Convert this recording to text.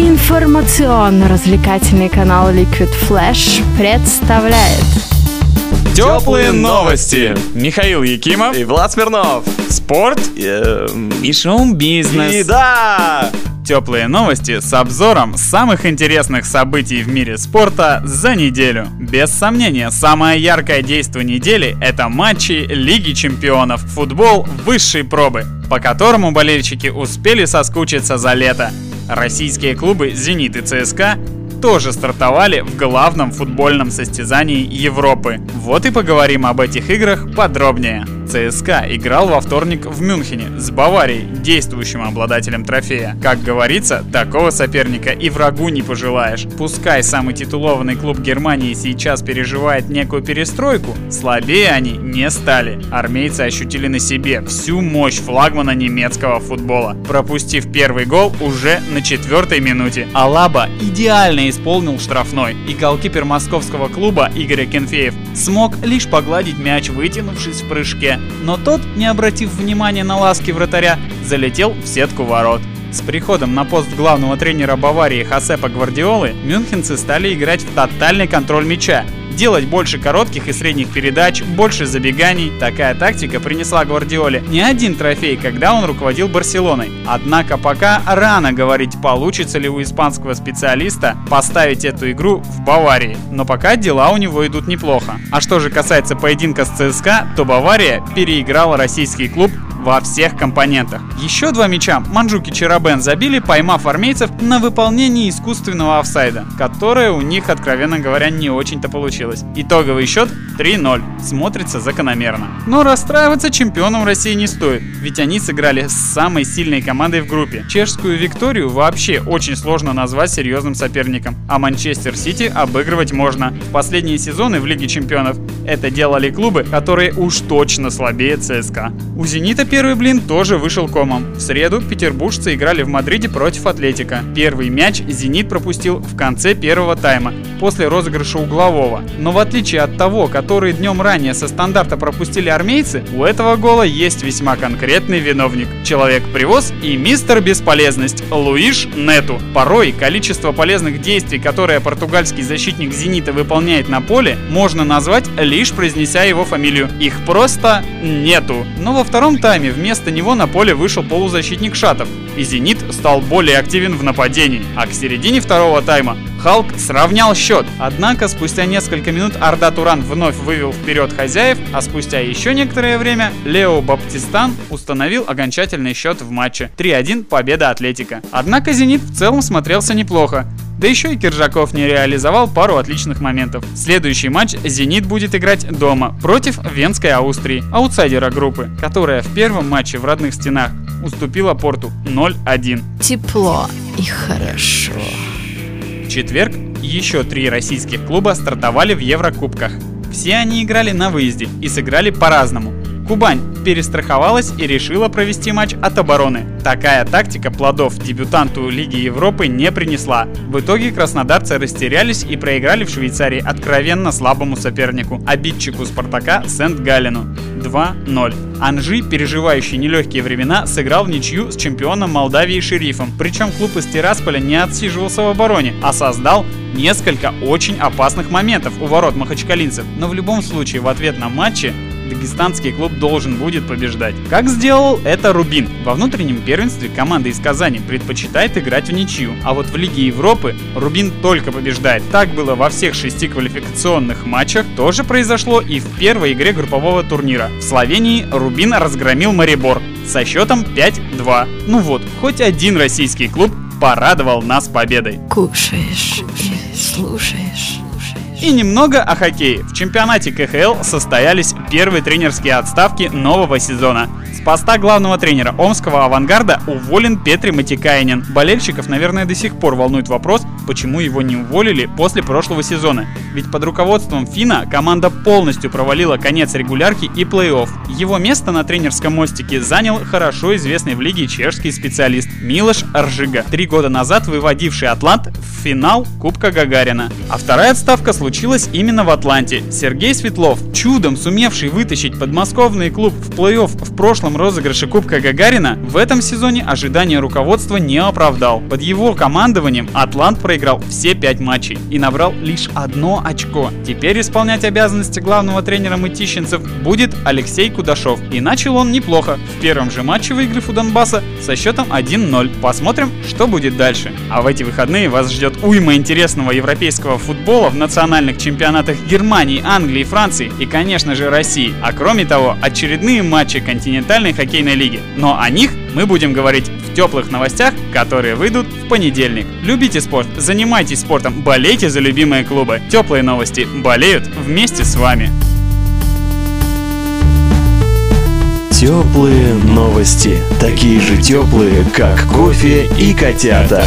Информационно-развлекательный канал Liquid Flash представляет Теплые новости. Михаил Якимов. И Влад Смирнов. Спорт Эм, и шоу-бизнес. И да! Теплые новости с обзором самых интересных событий в мире спорта за неделю. Без сомнения, самое яркое действие недели – это матчи Лиги Чемпионов, футбол высшей пробы, по которому болельщики успели соскучиться за лето. Российские клубы «Зенит» и «ЦСКА» тоже стартовали в главном футбольном состязании Европы. Вот и поговорим об этих играх подробнее. ЦСКА играл во вторник в Мюнхене с Баварией, действующим обладателем трофея. Как говорится, такого соперника и врагу не пожелаешь. Пускай самый титулованный клуб Германии сейчас переживает некую перестройку, слабее они не стали. Армейцы ощутили на себе всю мощь флагмана немецкого футбола, пропустив первый гол уже на четвертой минуте. Алаба идеально исполнил штрафной, и голкипер московского клуба Игорь Кенфеев смог лишь погладить мяч, вытянувшись в прыжке, но тот, не обратив внимания на ласки вратаря, залетел в сетку ворот. С приходом на пост главного тренера Баварии Хосепа Гвардиолы мюнхенцы стали играть в тотальный контроль мяча, делать больше коротких и средних передач, больше забеганий. Такая тактика принесла Гвардиоле не один трофей, когда он руководил Барселоной. Однако пока рано говорить, получится ли у испанского специалиста поставить эту игру в Баварии. Но пока дела у него идут неплохо. А что же касается поединка с ЦСКА, то Бавария переиграла российский клуб во всех компонентах. Еще два мяча Манджуки Чарабен забили, поймав армейцев на выполнении искусственного офсайда, которое у них, откровенно говоря, не очень-то получилось. Итоговый счет 3-0. Смотрится закономерно. Но расстраиваться чемпионом России не стоит, ведь они сыграли с самой сильной командой в группе. Чешскую Викторию вообще очень сложно назвать серьезным соперником, а Манчестер Сити обыгрывать можно. Последние сезоны в Лиге чемпионов это делали клубы, которые уж точно слабее ЦСКА. У Зенита первый блин тоже вышел комом. В среду петербуржцы играли в Мадриде против Атлетика. Первый мяч Зенит пропустил в конце первого тайма, после розыгрыша углового. Но в отличие от того, который днем ранее со стандарта пропустили армейцы, у этого гола есть весьма конкретный виновник. Человек-привоз и мистер Бесполезность Луиш Нету. Порой количество полезных действий, которые португальский защитник Зенита выполняет на поле, можно назвать лишь произнеся его фамилию. Их просто нету. Но во втором тайме вместо него на поле вышел полузащитник Шатов, и «Зенит» стал более активен в нападении. А к середине второго тайма Халк сравнял счет. Однако спустя несколько минут Арда Туран вновь вывел вперед хозяев, а спустя еще некоторое время Лео Баптистан установил окончательный счет в матче. 3-1 победа Атлетика. Однако «Зенит» в целом смотрелся неплохо. Да еще и Киржаков не реализовал пару отличных моментов. Следующий матч «Зенит» будет играть дома против Венской Австрии, аутсайдера группы, которая в первом матче в родных стенах уступила Порту 0-1. Тепло и хорошо. Четверг еще три российских клуба стартовали в Еврокубках. Все они играли на выезде и сыграли по-разному. Кубань перестраховалась и решила провести матч от обороны. Такая тактика плодов дебютанту Лиги Европы не принесла. В итоге краснодарцы растерялись и проиграли в Швейцарии откровенно слабому сопернику, обидчику Спартака Сент-Галлену 2-0. Анжи, переживающий нелегкие времена, сыграл в ничью с чемпионом Молдавии Шерифом. Причем клуб из Тирасполя не отсиживался в обороне, а создал несколько очень опасных моментов у ворот махачкалинцев. Но в любом случае в ответ на матче дагестанский клуб должен будет побеждать. Как сделал это Рубин. Во внутреннем первенстве команда из Казани предпочитает играть в ничью, а вот в Лиге Европы Рубин только побеждает. Так было во всех шести квалификационных матчах, тоже произошло и в первой игре группового турнира. В Словении Рубин разгромил Марибор со счетом 5-2. Ну вот, хоть один российский клуб порадовал нас победой. Кушаешь и слушаешь. И немного о хоккее. В чемпионате КХЛ состоялись первые тренерские отставки нового сезона. С поста главного тренера Омского авангарда уволен Петри Матикайнин. Болельщиков, наверное, до сих пор волнует вопрос, почему его не уволили после прошлого сезона. Ведь под руководством Фина команда полностью провалила конец регулярки и плей-офф. Его место на тренерском мостике занял хорошо известный в лиге чешский специалист Милош Аржига, три года назад выводивший Атлант в финал Кубка Гагарина. А вторая отставка случилась именно в Атланте. Сергей Светлов, чудом сумевший вытащить подмосковный клуб в плей-офф в прошлом розыгрыше Кубка Гагарина, в этом сезоне ожидания руководства не оправдал. Под его командованием Атлант проиграл все пять матчей и набрал лишь одно очко. Теперь исполнять обязанности главного тренера мытищенцев будет Алексей Кудашов. И начал он неплохо. В первом же матче выиграв у Донбасса со счетом 1-0. Посмотрим, что будет дальше. А в эти выходные вас ждет уйма интересного европейского футбола в национальных чемпионатах Германии, Англии, Франции и, конечно же, России. А кроме того, очередные матчи континентальной хоккейной лиги. Но о них мы будем говорить в теплых новостях, которые выйдут в понедельник. Любите спорт, занимайтесь спортом, болейте за любимые клубы. Теплые новости болеют вместе с вами. Теплые новости. Такие же теплые, как кофе и котята.